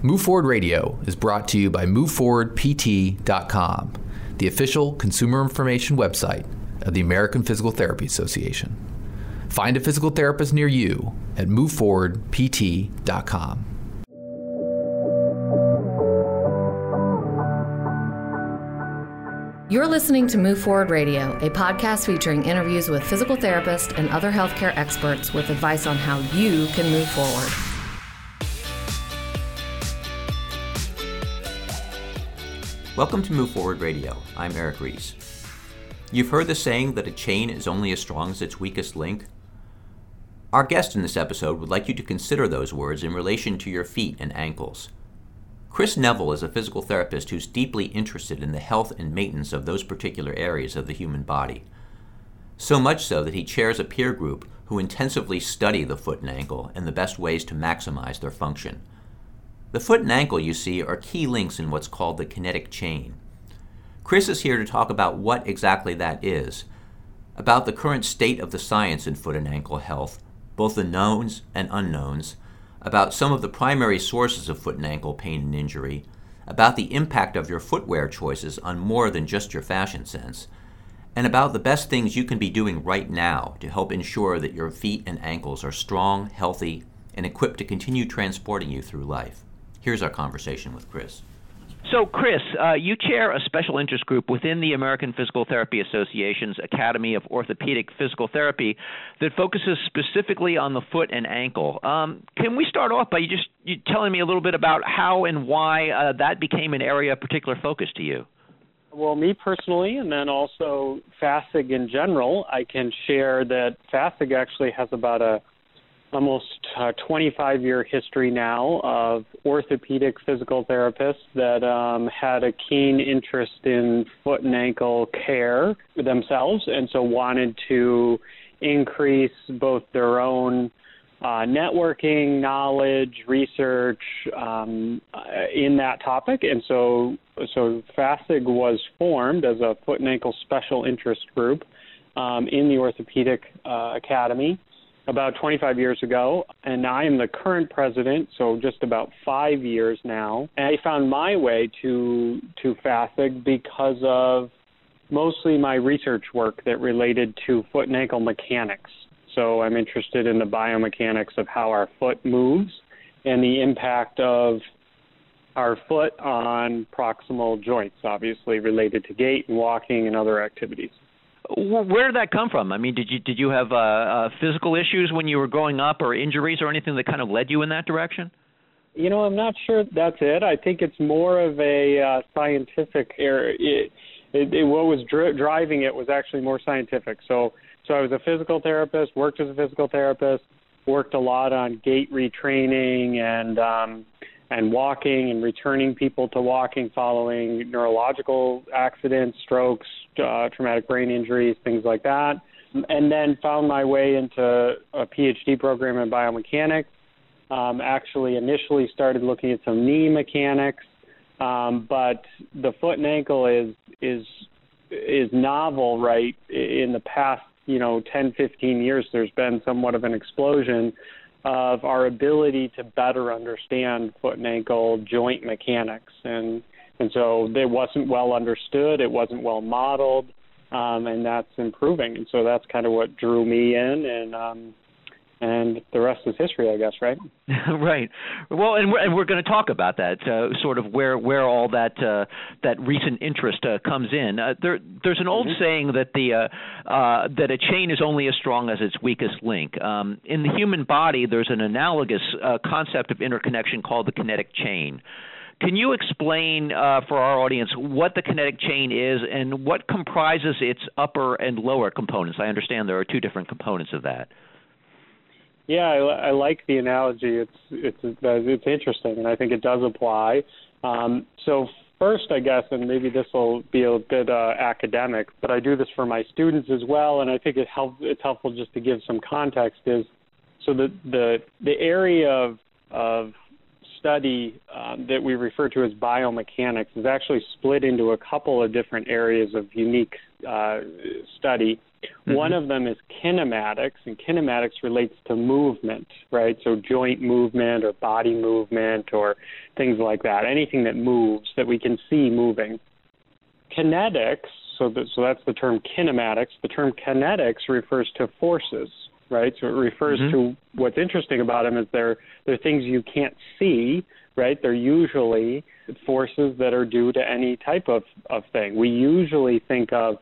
Move Forward Radio is brought to you by MoveForwardPT.com, the official consumer information website of the American Physical Therapy Association. Find a physical therapist near you at MoveForwardPT.com. You're listening to Move Forward Radio, a podcast featuring interviews with physical therapists and other healthcare experts with advice on how you can move forward. Welcome to Move Forward Radio. I'm Eric Reese. You've heard the saying that a chain is only as strong as its weakest link? Our guest in this episode would like you to consider those words in relation to your feet and ankles. Chris Neville is a physical therapist who's deeply interested in the health and maintenance of those particular areas of the human body. So much so that he chairs a peer group who intensively study the foot and ankle and the best ways to maximize their function. The foot and ankle, you see, are key links in what's called the kinetic chain. Chris is here to talk about what exactly that is, about the current state of the science in foot and ankle health, both the knowns and unknowns, about some of the primary sources of foot and ankle pain and injury, about the impact of your footwear choices on more than just your fashion sense, and about the best things you can be doing right now to help ensure that your feet and ankles are strong, healthy, and equipped to continue transporting you through life. Here's our conversation with Chris. So, Chris, uh, you chair a special interest group within the American Physical Therapy Association's Academy of Orthopedic Physical Therapy that focuses specifically on the foot and ankle. Um, can we start off by you just you telling me a little bit about how and why uh, that became an area of particular focus to you? Well, me personally, and then also FASIG in general, I can share that FASIG actually has about a almost uh, 25 year history now of orthopedic physical therapists that um, had a keen interest in foot and ankle care themselves and so wanted to increase both their own uh, networking, knowledge, research um, in that topic, and so so FASIG was formed as a foot and ankle special interest group um, in the Orthopedic uh, Academy about 25 years ago, and I am the current president, so just about five years now. And I found my way to to FASIG because of mostly my research work that related to foot and ankle mechanics. So I'm interested in the biomechanics of how our foot moves and the impact of our foot on proximal joints, obviously related to gait and walking and other activities where did that come from? I mean, did you did you have uh, uh, physical issues when you were growing up, or injuries, or anything that kind of led you in that direction? You know, I'm not sure that's it. I think it's more of a uh, scientific error. It, it, it, what was dri- driving it was actually more scientific. So, so I was a physical therapist, worked as a physical therapist, worked a lot on gait retraining and um, and walking and returning people to walking following neurological accidents, strokes, uh, traumatic brain injuries, things like that. And then found my way into a PhD program in biomechanics. Um, actually, initially started looking at some knee mechanics, um, but the foot and ankle is is is novel, right? In the past, you know, 10, 15 years, there's been somewhat of an explosion of our ability to better understand foot and ankle joint mechanics. And and so it wasn't well understood it wasn't well modeled um, and that's improving. And so that's kind of what drew me in and um, and the rest is history, I guess, right? right. Well, and we're, and we're going to talk about that, uh, sort of where where all that uh, that recent interest uh, comes in. Uh, there, there's an old mm-hmm. saying that the uh, uh, that a chain is only as strong as its weakest link. Um, in the human body, there's an analogous uh, concept of interconnection called the kinetic chain. Can you explain uh, for our audience what the kinetic chain is and what comprises its upper and lower components? I understand there are two different components of that. Yeah, I, I like the analogy. It's it's it's interesting, and I think it does apply. Um, so first, I guess, and maybe this will be a bit uh, academic, but I do this for my students as well, and I think it help, it's helpful just to give some context. Is so the the the area of of study um, that we refer to as biomechanics is actually split into a couple of different areas of unique uh, study. Mm-hmm. One of them is kinematics, and kinematics relates to movement, right? So joint movement or body movement or things like that. Anything that moves that we can see moving. Kinetics, so, that, so that's the term kinematics. The term kinetics refers to forces, right? So it refers mm-hmm. to what's interesting about them is they're they're things you can't see, right? They're usually forces that are due to any type of of thing. We usually think of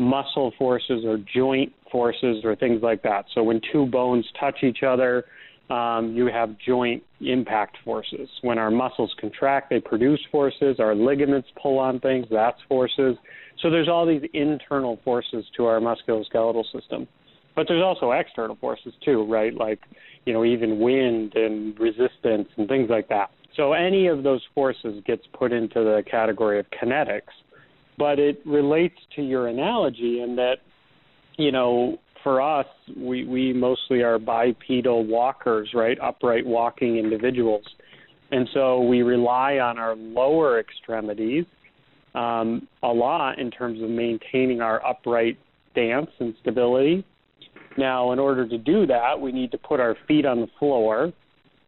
muscle forces or joint forces or things like that. So when two bones touch each other, um, you have joint impact forces. When our muscles contract, they produce forces. Our ligaments pull on things, that's forces. So there's all these internal forces to our musculoskeletal system. But there's also external forces too, right? Like, you know, even wind and resistance and things like that. So any of those forces gets put into the category of kinetics. But it relates to your analogy in that, you know, for us, we, we mostly are bipedal walkers, right? Upright walking individuals. And so we rely on our lower extremities um, a lot in terms of maintaining our upright stance and stability. Now, in order to do that, we need to put our feet on the floor.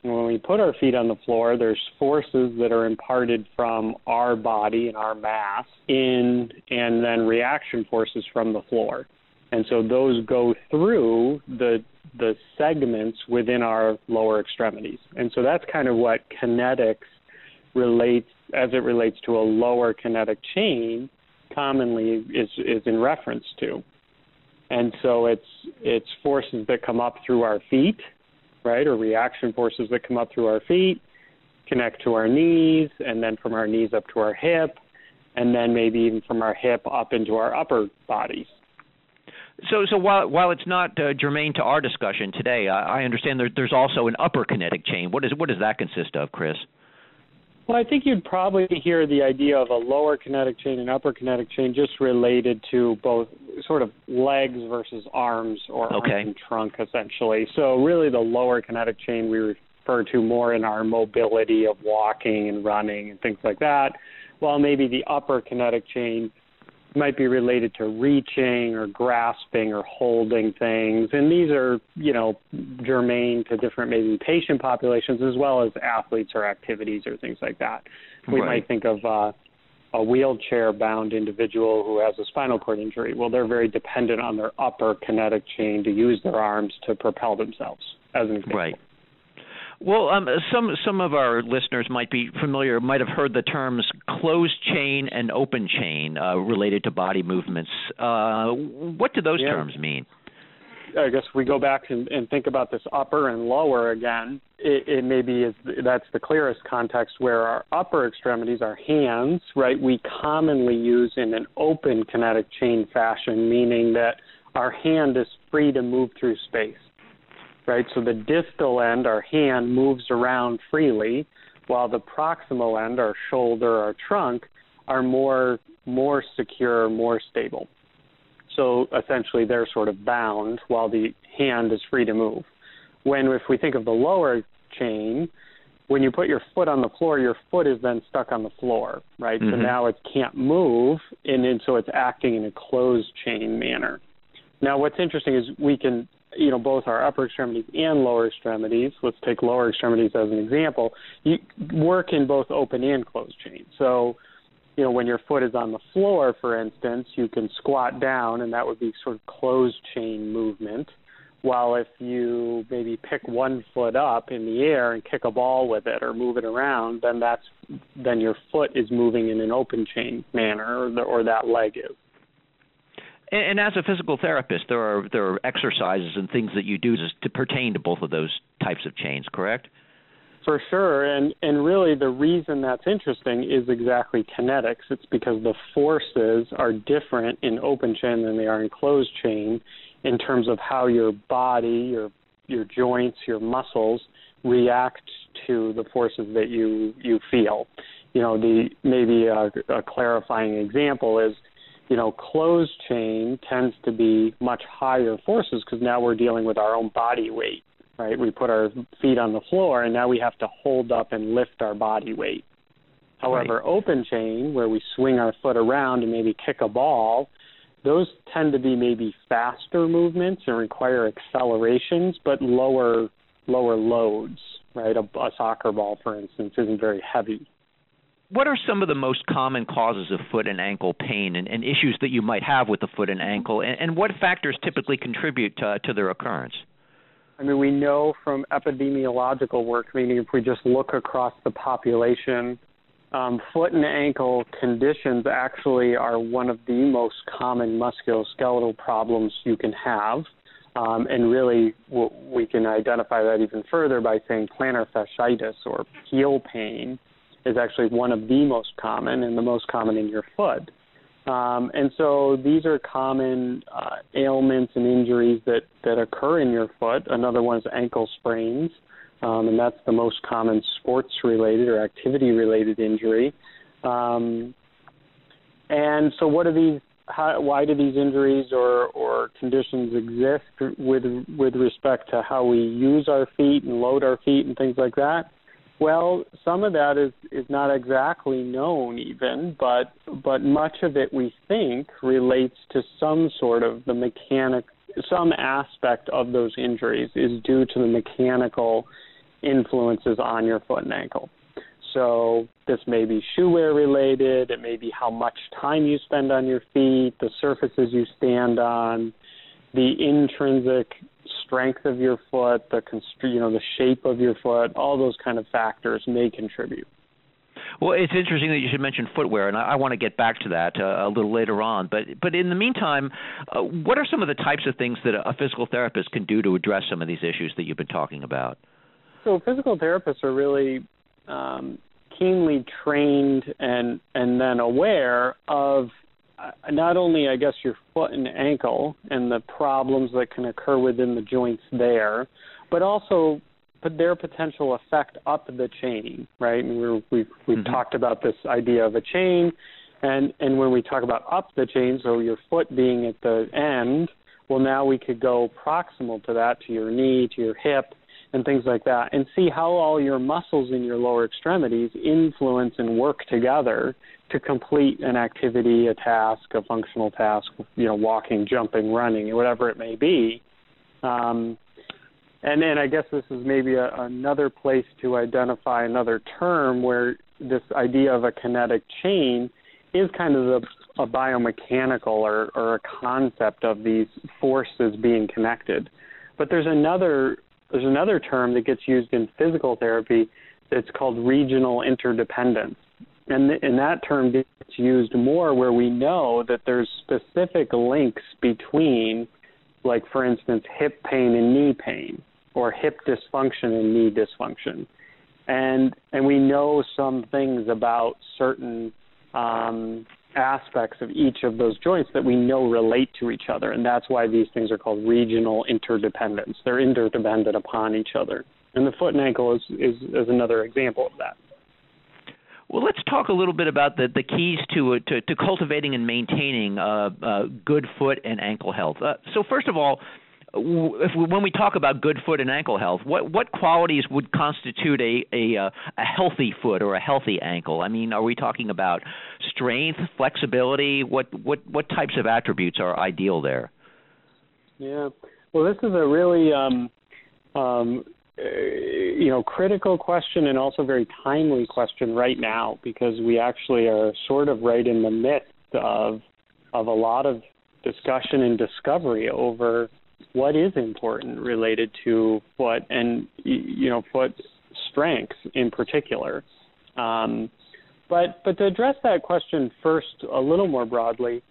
When we put our feet on the floor, there's forces that are imparted from our body and our mass in, and then reaction forces from the floor. And so those go through the the segments within our lower extremities. And so that's kind of what kinetics relates as it relates to a lower kinetic chain commonly is is in reference to. And so it's it's forces that come up through our feet, right, or reaction forces that come up through our feet, connect to our knees, and then from our knees up to our hip, and then maybe even from our hip up into our upper bodies. So, so while while it's not uh, germane to our discussion today, I, I understand there, there's also an upper kinetic chain. What is what does that consist of, Chris? Well, I think you'd probably hear the idea of a lower kinetic chain and upper kinetic chain just related to both sort of legs versus arms or okay. arms and trunk, essentially. So, really, the lower kinetic chain we refer to more in our mobility of walking and running and things like that, while maybe the upper kinetic chain might be related to reaching or grasping or holding things. And these are, you know, germane to different maybe patient populations as well as athletes or activities or things like that. We right. might think of uh, a wheelchair bound individual who has a spinal cord injury. Well, they're very dependent on their upper kinetic chain to use their arms to propel themselves, as an example. Right. Well, um, some some of our listeners might be familiar, might have heard the terms closed chain and open chain uh, related to body movements. Uh, what do those yeah. terms mean? I guess we go back and, and think about this upper and lower again. It, it maybe is that's the clearest context where our upper extremities, our hands, right, we commonly use in an open kinetic chain fashion, meaning that our hand is free to move through space right? So the distal end, our hand, moves around freely, while the proximal end, our shoulder, our trunk, are more more secure, more stable. So essentially, they're sort of bound, while the hand is free to move. When if we think of the lower chain, when you put your foot on the floor, your foot is then stuck on the floor, right? Mm-hmm. So now it can't move, and, and so it's acting in a closed chain manner. Now, what's interesting is we can you know both our upper extremities and lower extremities. Let's take lower extremities as an example. You work in both open and closed chain. So, you know, when your foot is on the floor, for instance, you can squat down, and that would be sort of closed chain movement. While if you maybe pick one foot up in the air and kick a ball with it or move it around, then that's then your foot is moving in an open chain manner, or, the, or that leg is. And, and as a physical therapist, there are there are exercises and things that you do to, pertain to both of those types of chains, correct? For sure, and and really the reason that's interesting is exactly kinetics. It's because the forces are different in open chain than they are in closed chain, in terms of how your body, your your joints, your muscles react to the forces that you you feel. You know, the maybe a, a clarifying example is you know, closed chain tends to be much higher forces because now we're dealing with our own body weight, right? We put our feet on the floor, and now we have to hold up and lift our body weight. However, right. open chain, where we swing our foot around and maybe kick a ball, those tend to be maybe faster movements and require accelerations, but lower lower loads. Right, a, a soccer ball, for instance, isn't very heavy. What are some of the most common causes of foot and ankle pain and, and issues that you might have with the foot and ankle, and, and what factors typically contribute to, to their occurrence? I mean, we know from epidemiological work, meaning if we just look across the population, um, foot and ankle conditions actually are one of the most common musculoskeletal problems you can have. Um, and really, we can identify that even further by saying plantar fasciitis or heel pain is actually one of the most common and the most common in your foot. Um, and so these are common uh, ailments and injuries that, that occur in your foot. Another one is ankle sprains um, and that's the most common sports related or activity related injury. Um, and so, what are these? How, why do these injuries or, or conditions exist with with respect to how we use our feet and load our feet and things like that? Well, some of that is is not exactly known even, but but much of it we think relates to some sort of the mechanic some aspect of those injuries is due to the mechanical influences on your foot and ankle. So this may be shoe wear related. It may be how much time you spend on your feet, the surfaces you stand on, the intrinsic strength of your foot, the you know the shape of your foot. All those kind of factors may contribute. Well, it's interesting that you should mention footwear, and I, I want to get back to that uh, a little later on. But but in the meantime, uh, what are some of the types of things that a physical therapist can do to address some of these issues that you've been talking about? So physical therapists are really um, keenly trained and and then aware of not only I guess your foot and ankle and the problems that can occur within the joints there, but also but their potential effect up the chain, right? And we're, we've we've mm-hmm. talked about this idea of a chain, and and when we talk about up the chain, so your foot being at the end, well now we could go proximal to that to your knee, to your hip, and things like that, and see how all your muscles in your lower extremities influence and work together to complete an activity, a task, a functional task, you know, walking, jumping, running, whatever it may be. Um, and then I guess this is maybe a, another place to identify another term where this idea of a kinetic chain is kind of the, a biomechanical or, or a concept of these forces being connected. But there's another there's another term that gets used in physical therapy that's called regional interdependence. And, th- and that term gets used more where we know that there's specific links between, like, for instance, hip pain and knee pain, or hip dysfunction and knee dysfunction. And, and we know some things about certain um, aspects of each of those joints that we know relate to each other, and that's why these things are called regional interdependence. They're interdependent upon each other, and the foot and ankle is is, is another example of that. Well, let's talk a little bit about the, the keys to, to, to cultivating and maintaining uh, uh, good foot and ankle health. Uh, so, first of all, if we, when we talk about good foot and ankle health, what what qualities would constitute a a uh, a healthy foot or a healthy ankle? I mean, are we talking about strength, flexibility? What what what types of attributes are ideal there? Yeah, well, this is a really um, um, you know critical question and also very timely question right now because we actually are sort of right in the midst of of a lot of discussion and discovery over what is important related to foot and you know foot strengths in particular. Um, but but to address that question first a little more broadly,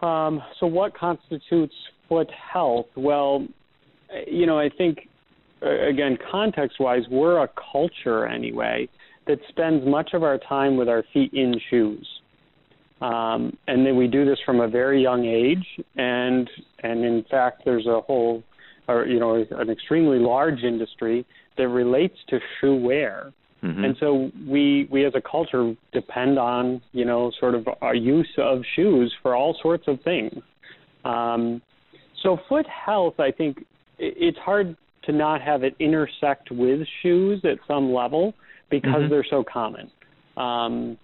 um, so what constitutes foot health? Well, you know I think again context-wise, we're a culture anyway that spends much of our time with our feet in shoes. Um, and then we do this from a very young age, and and in fact, there's a whole, or you know, an extremely large industry that relates to shoe wear. Mm-hmm. And so we we as a culture depend on you know sort of our use of shoes for all sorts of things. Um, so foot health, I think it's hard to not have it intersect with shoes at some level because mm-hmm. they're so common. Um,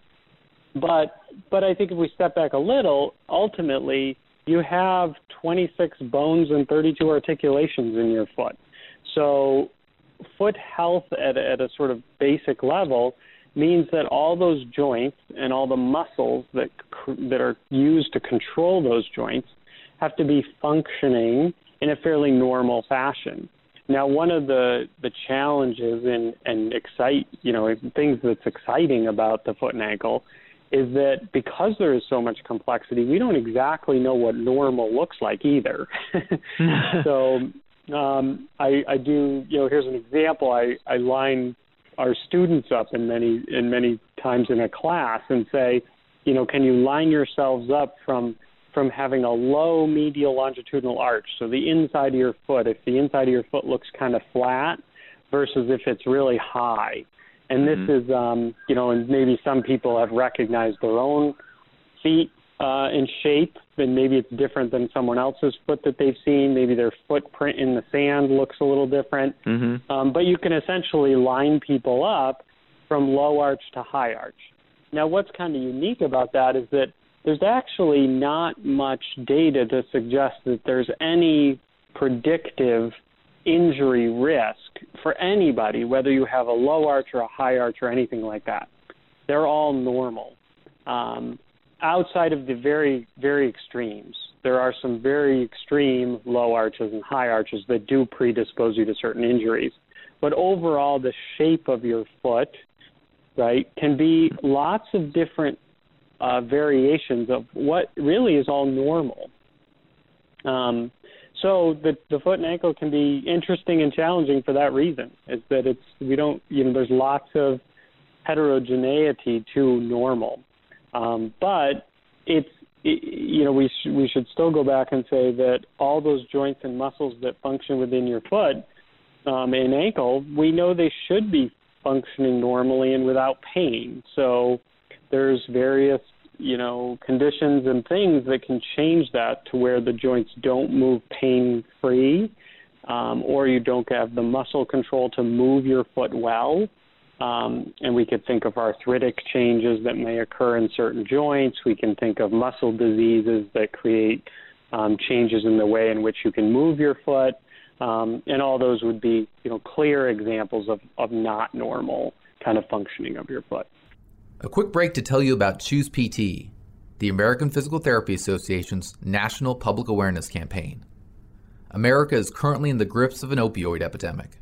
but but I think if we step back a little, ultimately you have 26 bones and 32 articulations in your foot. So foot health at, at a sort of basic level means that all those joints and all the muscles that that are used to control those joints have to be functioning in a fairly normal fashion. Now, one of the the challenges and and excite you know things that's exciting about the foot and ankle is that because there is so much complexity, we don't exactly know what normal looks like either. so um, I, I do, you know, here's an example. I, I line our students up in many in many times in a class and say, you know, can you line yourselves up from from having a low medial longitudinal arch, so the inside of your foot, if the inside of your foot looks kind of flat versus if it's really high. And this mm-hmm. is, um, you know, and maybe some people have recognized their own feet uh, in shape, and maybe it's different than someone else's foot that they've seen. Maybe their footprint in the sand looks a little different. Mm-hmm. Um, but you can essentially line people up from low arch to high arch. Now, what's kind of unique about that is that there's actually not much data to suggest that there's any predictive injury risk for anybody, whether you have a low arch or a high arch or anything like that. They're all normal. Um, outside of the very, very extremes, there are some very extreme low arches and high arches that do predispose you to certain injuries. But overall, the shape of your foot, right, can be lots of different uh, variations of what really is all normal. Um, so the the foot and ankle can be interesting and challenging for that reason. Is that it's we don't you know there's lots of heterogeneity to normal, um, but it's it, you know we sh- we should still go back and say that all those joints and muscles that function within your foot um, and ankle we know they should be functioning normally and without pain. So there's various you know conditions and things that can change that to where the joints don't move pain free um, or you don't have the muscle control to move your foot well. Um, and we could think of arthritic changes that may occur in certain joints. We can think of muscle diseases that create um, changes in the way in which you can move your foot. Um, and all those would be you know clear examples of, of not normal kind of functioning of your foot a quick break to tell you about Choose PT, the American Physical Therapy Association's national public awareness campaign. America is currently in the grips of an opioid epidemic.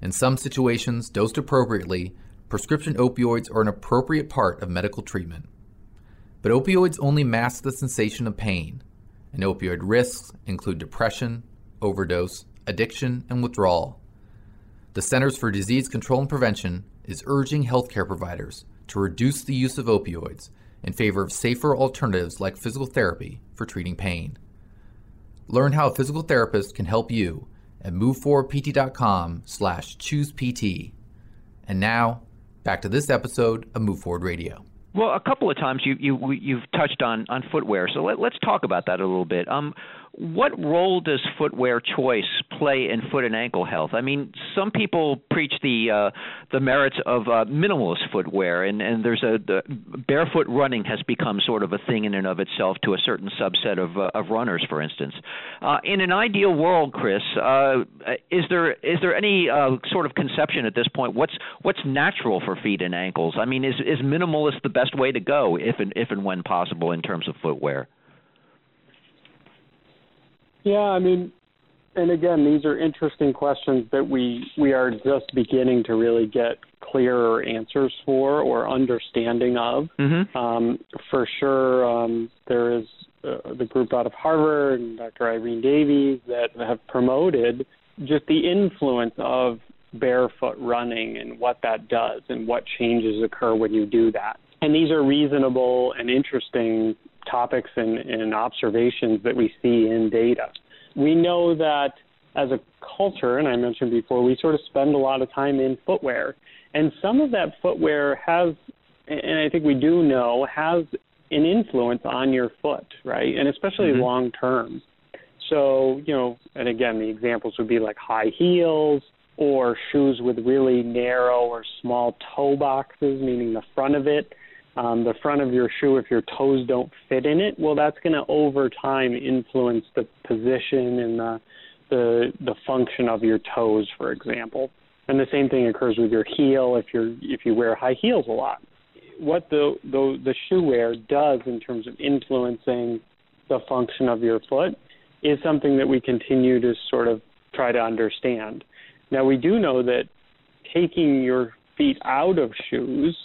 In some situations, dosed appropriately, prescription opioids are an appropriate part of medical treatment. But opioids only mask the sensation of pain, and opioid risks include depression, overdose, addiction, and withdrawal. The Centers for Disease Control and Prevention is urging healthcare providers to reduce the use of opioids in favor of safer alternatives like physical therapy for treating pain. Learn how a physical therapist can help you at moveforwardpt.com slash choosept. And now, back to this episode of Move Forward Radio. Well, a couple of times you you you've touched on on footwear, so let, us talk about that a little bit. Um, what role does footwear choice play in foot and ankle health? I mean, some people preach the uh, the merits of uh, minimalist footwear, and and there's a the barefoot running has become sort of a thing in and of itself to a certain subset of uh, of runners, for instance. Uh, in an ideal world, Chris, uh, is there is there any uh, sort of conception at this point? What's what's natural for feet and ankles? I mean, is is minimalist the best way to go if and if and when possible in terms of footwear? Yeah, I mean, and again, these are interesting questions that we we are just beginning to really get clearer answers for or understanding of. Mm-hmm. Um, for sure, um, there is uh, the group out of Harvard and Dr. Irene Davis that have promoted just the influence of barefoot running and what that does and what changes occur when you do that. And these are reasonable and interesting topics and, and observations that we see in data. We know that as a culture, and I mentioned before, we sort of spend a lot of time in footwear. And some of that footwear has, and I think we do know, has an influence on your foot, right? And especially mm-hmm. long term. So, you know, and again, the examples would be like high heels or shoes with really narrow or small toe boxes, meaning the front of it, um, the front of your shoe, if your toes don't fit in it, well, that's going to over time influence the position and the, the the function of your toes, for example. And the same thing occurs with your heel if you're if you wear high heels a lot. What the the, the shoe wear does in terms of influencing the function of your foot is something that we continue to sort of try to understand. Now, we do know that taking your feet out of shoes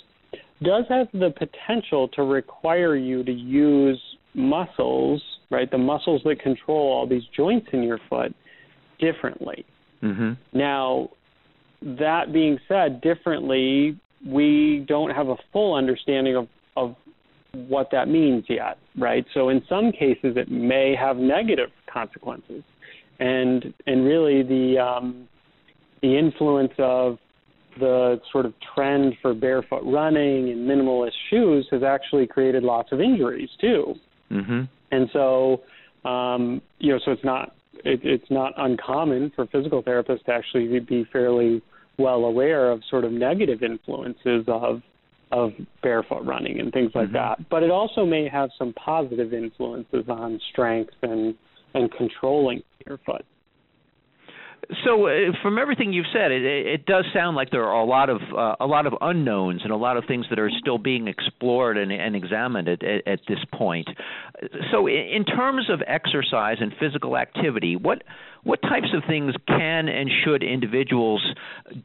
does have the potential to require you to use muscles, right? The muscles that control all these joints in your foot differently. Mm-hmm. Now, that being said, differently, we don't have a full understanding of, of what that means yet, right? So in some cases, it may have negative consequences, and and really the um, the influence of the sort of trend for barefoot running and minimalist shoes has actually created lots of injuries too. Mm-hmm. And so, um, you know, so it's not it, it's not uncommon for physical therapists to actually be fairly well aware of sort of negative influences of of barefoot running and things like mm-hmm. that. But it also may have some positive influences on strength and and controlling your foot. So, uh, from everything you've said, it, it does sound like there are a lot of uh, a lot of unknowns and a lot of things that are still being explored and, and examined at, at, this point. So, in terms of exercise and physical activity, what what types of things can and should individuals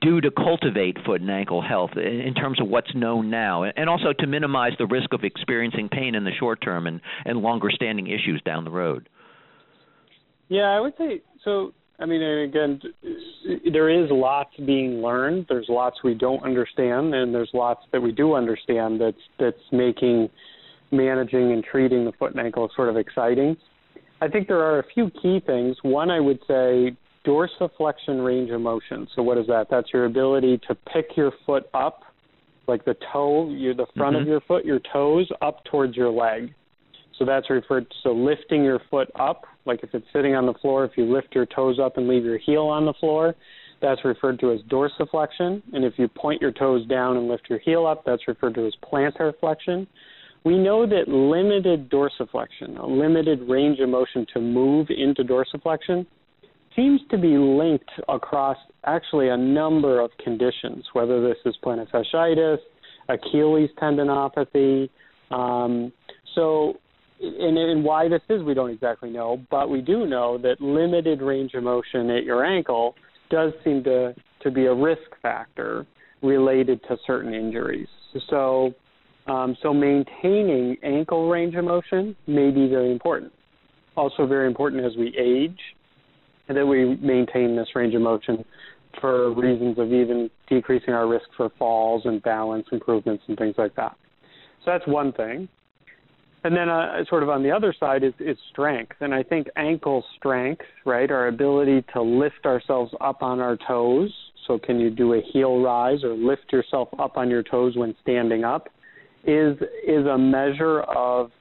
do to cultivate foot and ankle health in terms of what's known now, and also to minimize the risk of experiencing pain in the short term and, and longer standing issues down the road? Yeah, I would say so. I mean, again, there is lots being learned. There's lots we don't understand, and there's lots that we do understand. That's that's making managing and treating the foot and ankle sort of exciting. I think there are a few key things. One, I would say dorsiflexion range of motion. So what is that? That's your ability to pick your foot up, like the toe, you the front mm-hmm. of your foot, your toes up towards your leg. So that's referred to so lifting your foot up, like if it's sitting on the floor, if you lift your toes up and leave your heel on the floor, that's referred to as dorsiflexion. And if you point your toes down and lift your heel up, that's referred to as plantar flexion. We know that limited dorsiflexion, a limited range of motion to move into dorsiflexion, seems to be linked across actually a number of conditions, whether this is plantar fasciitis, Achilles tendinopathy. Um, so and, and why this is, we don't exactly know, but we do know that limited range of motion at your ankle does seem to, to be a risk factor related to certain injuries. So, um, so maintaining ankle range of motion may be very important. Also, very important as we age, that we maintain this range of motion for reasons of even decreasing our risk for falls and balance improvements and things like that. So that's one thing. And then, uh, sort of on the other side is, is strength. And I think ankle strength, right, our ability to lift ourselves up on our toes. So, can you do a heel rise or lift yourself up on your toes when standing up? Is is a measure of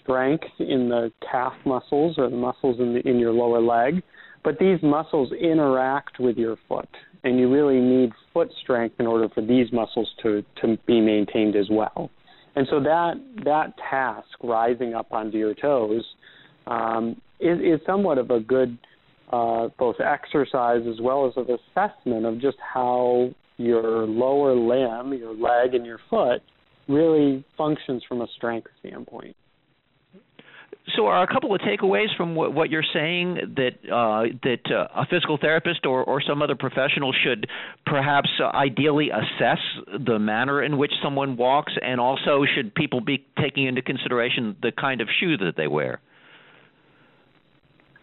strength in the calf muscles or the muscles in the, in your lower leg. But these muscles interact with your foot, and you really need foot strength in order for these muscles to to be maintained as well. And so that that task, rising up onto your toes, um, is, is somewhat of a good uh, both exercise as well as an assessment of just how your lower limb, your leg, and your foot really functions from a strength standpoint. So, are a couple of takeaways from what, what you're saying that uh, that uh, a physical therapist or, or some other professional should perhaps uh, ideally assess the manner in which someone walks, and also should people be taking into consideration the kind of shoe that they wear?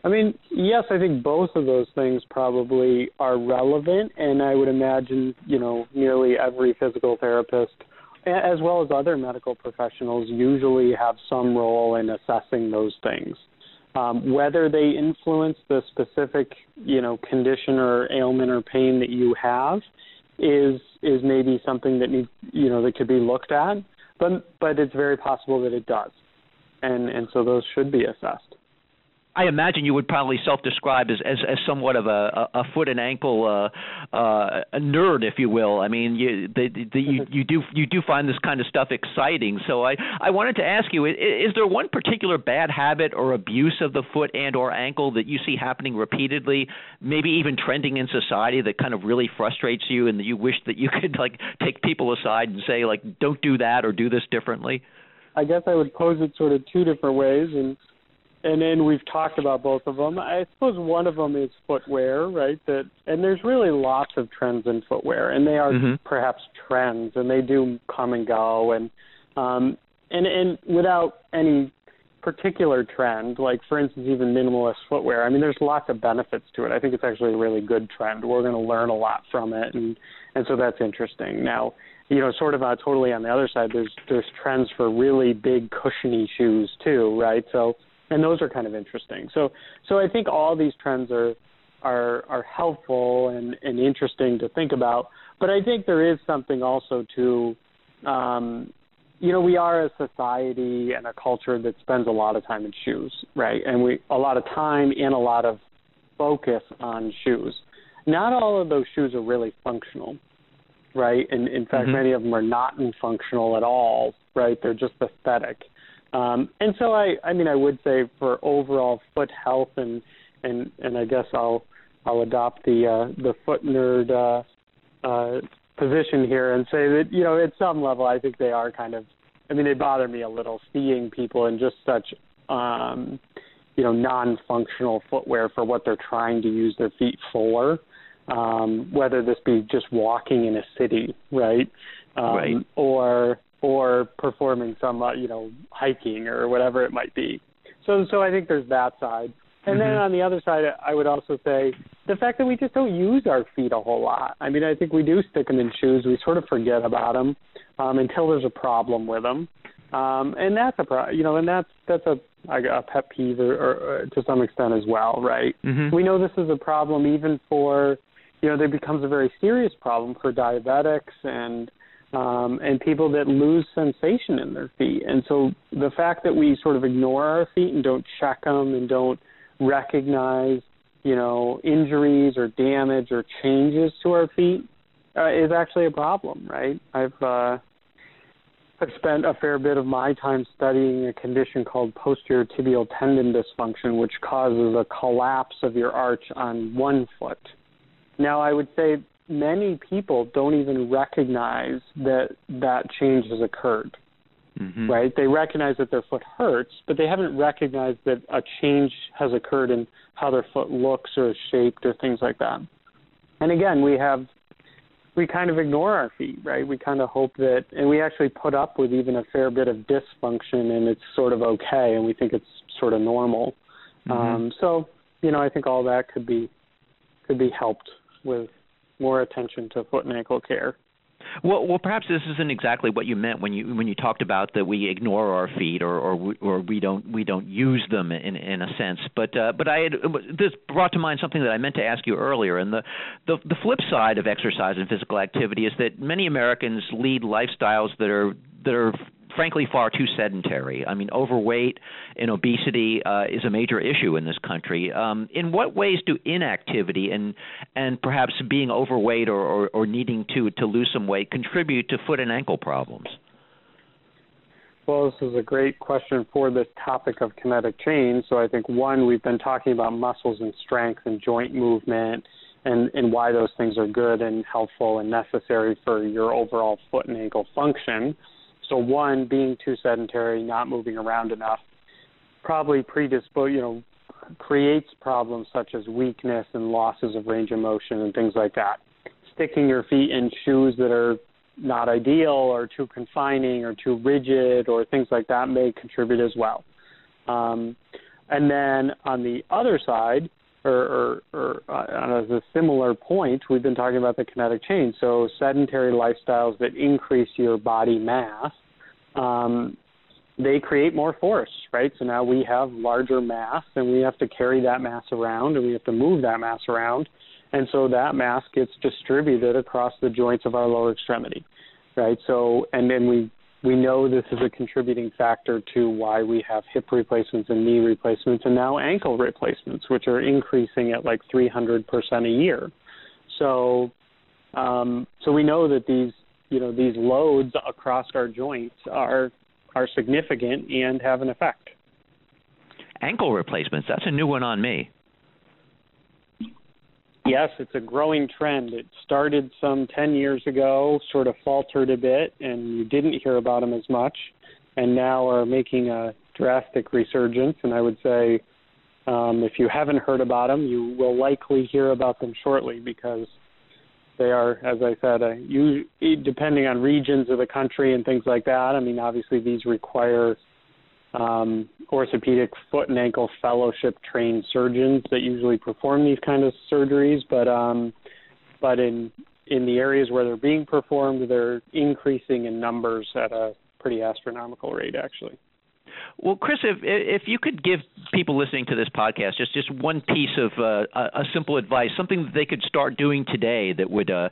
I mean, yes, I think both of those things probably are relevant, and I would imagine, you know, nearly every physical therapist as well as other medical professionals, usually have some role in assessing those things. Um, whether they influence the specific, you know, condition or ailment or pain that you have is is maybe something that needs, you know, that could be looked at. But but it's very possible that it does, and and so those should be assessed. I imagine you would probably self-describe as as, as somewhat of a, a, foot and ankle uh, uh, a nerd, if you will. I mean, you the, the, you you do you do find this kind of stuff exciting. So I I wanted to ask you: is, is there one particular bad habit or abuse of the foot and or ankle that you see happening repeatedly, maybe even trending in society that kind of really frustrates you, and that you wish that you could like take people aside and say like, don't do that or do this differently? I guess I would pose it sort of two different ways and and then we've talked about both of them. I suppose one of them is footwear, right? That and there's really lots of trends in footwear, and they are mm-hmm. perhaps trends, and they do come and go, and um, and and without any particular trend, like for instance, even minimalist footwear. I mean, there's lots of benefits to it. I think it's actually a really good trend. We're going to learn a lot from it, and and so that's interesting. Now, you know, sort of uh, totally on the other side, there's there's trends for really big cushiony shoes too, right? So and those are kind of interesting. So so I think all these trends are are are helpful and and interesting to think about. But I think there is something also to um, you know, we are a society and a culture that spends a lot of time in shoes, right? And we a lot of time and a lot of focus on shoes. Not all of those shoes are really functional, right? And in fact, mm-hmm. many of them are not functional at all, right? They're just aesthetic. Um, and so I, I mean, I would say for overall foot health and and and I guess I'll I'll adopt the uh, the foot nerd uh, uh, position here and say that you know at some level I think they are kind of I mean they bother me a little seeing people in just such um, you know non-functional footwear for what they're trying to use their feet for. Um, whether this be just walking in a city, right? Um, right. Or or performing some uh, you know hiking or whatever it might be. So so I think there's that side. And mm-hmm. then on the other side, I would also say the fact that we just don't use our feet a whole lot. I mean, I think we do stick them in shoes. We sort of forget about them um, until there's a problem with them, um, and that's a pro- you know, and that's that's a a pet peeve or, or, or to some extent as well, right? Mm-hmm. We know this is a problem even for you know, it becomes a very serious problem for diabetics and um, and people that lose sensation in their feet. And so the fact that we sort of ignore our feet and don't check them and don't recognize, you know, injuries or damage or changes to our feet uh, is actually a problem, right? I've uh, I've spent a fair bit of my time studying a condition called posterior tibial tendon dysfunction, which causes a collapse of your arch on one foot. Now, I would say many people don't even recognize that that change has occurred. Mm-hmm. Right? They recognize that their foot hurts, but they haven't recognized that a change has occurred in how their foot looks or is shaped or things like that. And again, we have we kind of ignore our feet, right? We kind of hope that, and we actually put up with even a fair bit of dysfunction, and it's sort of okay, and we think it's sort of normal. Mm-hmm. Um, so, you know, I think all that could be could be helped with more attention to foot and ankle care. Well, well, perhaps this isn't exactly what you meant when you when you talked about that we ignore our feet or or we, or we don't we don't use them in in a sense. But uh, but I had this brought to mind something that I meant to ask you earlier. And the the the flip side of exercise and physical activity is that many Americans lead lifestyles that are that are frankly far too sedentary. I mean, overweight and obesity uh, is a major issue in this country. Um, in what ways do inactivity and and perhaps being overweight or, or, or needing to to lose some weight contribute to foot and ankle problems? Well, this is a great question for this topic of kinetic chain. So I think one, we've been talking about muscles and strength and joint movement and, and why those things are good and helpful and necessary for your overall foot and ankle function. So one, being too sedentary, not moving around enough, probably predispose, you know, creates problems such as weakness and losses of range of motion and things like that. Sticking your feet in shoes that are not ideal or too confining or too rigid or things like that may contribute as well. Um, and then on the other side, or, or, or uh, as a similar point, we've been talking about the kinetic chain. So sedentary lifestyles that increase your body mass um, they create more force, right? So now we have larger mass and we have to carry that mass around and we have to move that mass around. And so that mass gets distributed across the joints of our lower extremity, right? So, and then we we know this is a contributing factor to why we have hip replacements and knee replacements and now ankle replacements, which are increasing at like 300% a year. So, um, so we know that these, you know, these loads across our joints are are significant and have an effect. Ankle replacements, that's a new one on me. Yes, it's a growing trend. It started some 10 years ago, sort of faltered a bit, and you didn't hear about them as much, and now are making a drastic resurgence. And I would say, um, if you haven't heard about them, you will likely hear about them shortly because they are, as I said, uh, you, depending on regions of the country and things like that. I mean, obviously these require um, orthopedic foot and ankle fellowship trained surgeons that usually perform these kind of surgeries, but um, but in in the areas where they're being performed, they're increasing in numbers at a pretty astronomical rate, actually. Well, Chris, if if you could give people listening to this podcast just just one piece of uh, a, simple advice, something that they could start doing today that would uh,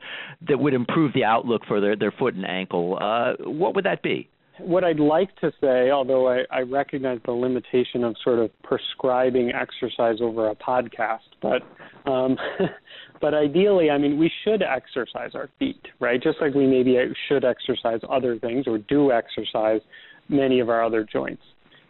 that would improve the outlook for their their foot and ankle, uh, what would that be? what I'd like to say, although I, I recognize the limitation of sort of prescribing exercise over a podcast, but um, but ideally, I mean, we should exercise our feet, right? Just like we maybe should exercise other things or do exercise many of our other joints.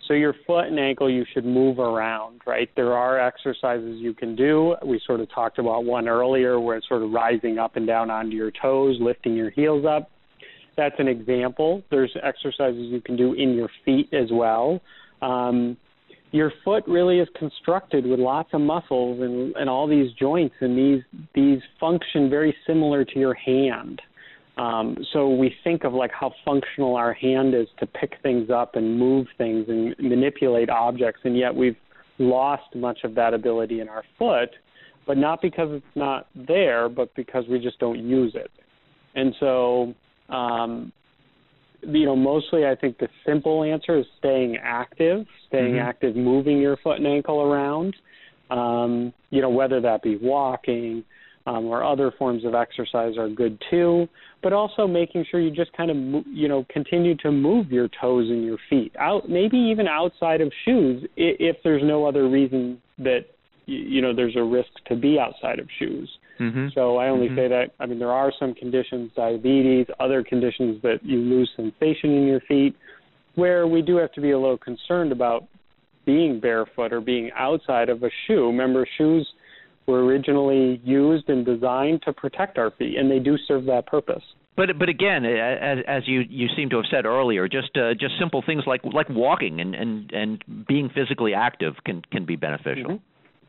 So your foot and ankle, you should move around, right? There are exercises you can do. We sort of talked about one earlier, where it's sort of rising up and down onto your toes, lifting your heels up that's an example. There's exercises you can do in your feet as well. Um, your foot really is constructed with lots of muscles and, and all these joints, and these these function very similar to your hand. Um, so we think of like how functional our hand is to pick things up and move things and manipulate objects, and yet we've lost much of that ability in our foot, but not because it's not there, but because we just don't use it. And so um, you know, mostly I think the simple answer is staying active, staying mm-hmm. active, moving your foot and ankle around. Um, you know, whether that be walking um, or other forms of exercise are good too. But also making sure you just kind of, you know, continue to move your toes and your feet out, maybe even outside of shoes, if there's no other reason that, you know, there's a risk to be outside of shoes. Mm-hmm. So I only mm-hmm. say that. I mean, there are some conditions, diabetes, other conditions that you lose sensation in your feet, where we do have to be a little concerned about being barefoot or being outside of a shoe. Remember, shoes were originally used and designed to protect our feet, and they do serve that purpose. But but again, as, as you you seem to have said earlier, just uh, just simple things like like walking and and and being physically active can can be beneficial. Mm-hmm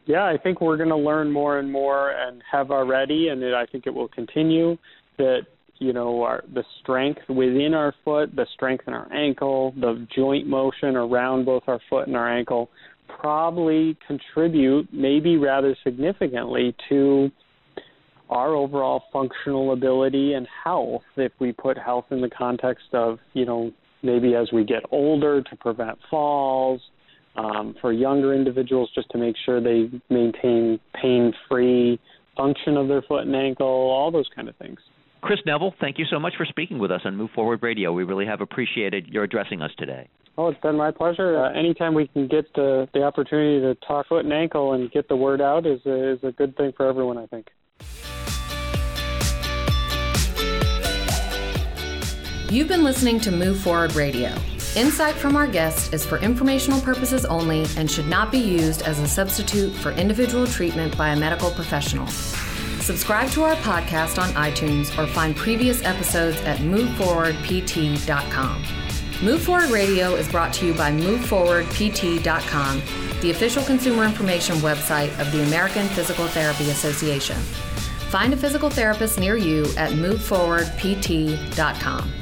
yeah, I think we're going to learn more and more, and have already, and it, I think it will continue. That you know, our, the strength within our foot, the strength in our ankle, the joint motion around both our foot and our ankle, probably contribute, maybe rather significantly, to our overall functional ability and health. If we put health in the context of, you know, maybe as we get older to prevent falls um, for younger individuals just to make sure they maintain pain free function of their foot and ankle, all those kind of things. Chris Neville, thank you so much for speaking with us on Move Forward Radio. We really have appreciated your addressing us today. Oh, it's been my pleasure. Uh, anytime we can get the, the opportunity to talk foot and ankle and get the word out is a, is a good thing for everyone, I think. You've been listening to Move Forward Radio. Insight from our guests is for informational purposes only and should not be used as a substitute for individual treatment by a medical professional. Subscribe to our podcast on iTunes or find previous episodes at moveforwardpt.com. Move Forward Radio is brought to you by moveforwardpt.com, the official consumer information website of the American Physical Therapy Association. Find a physical therapist near you at moveforwardpt.com.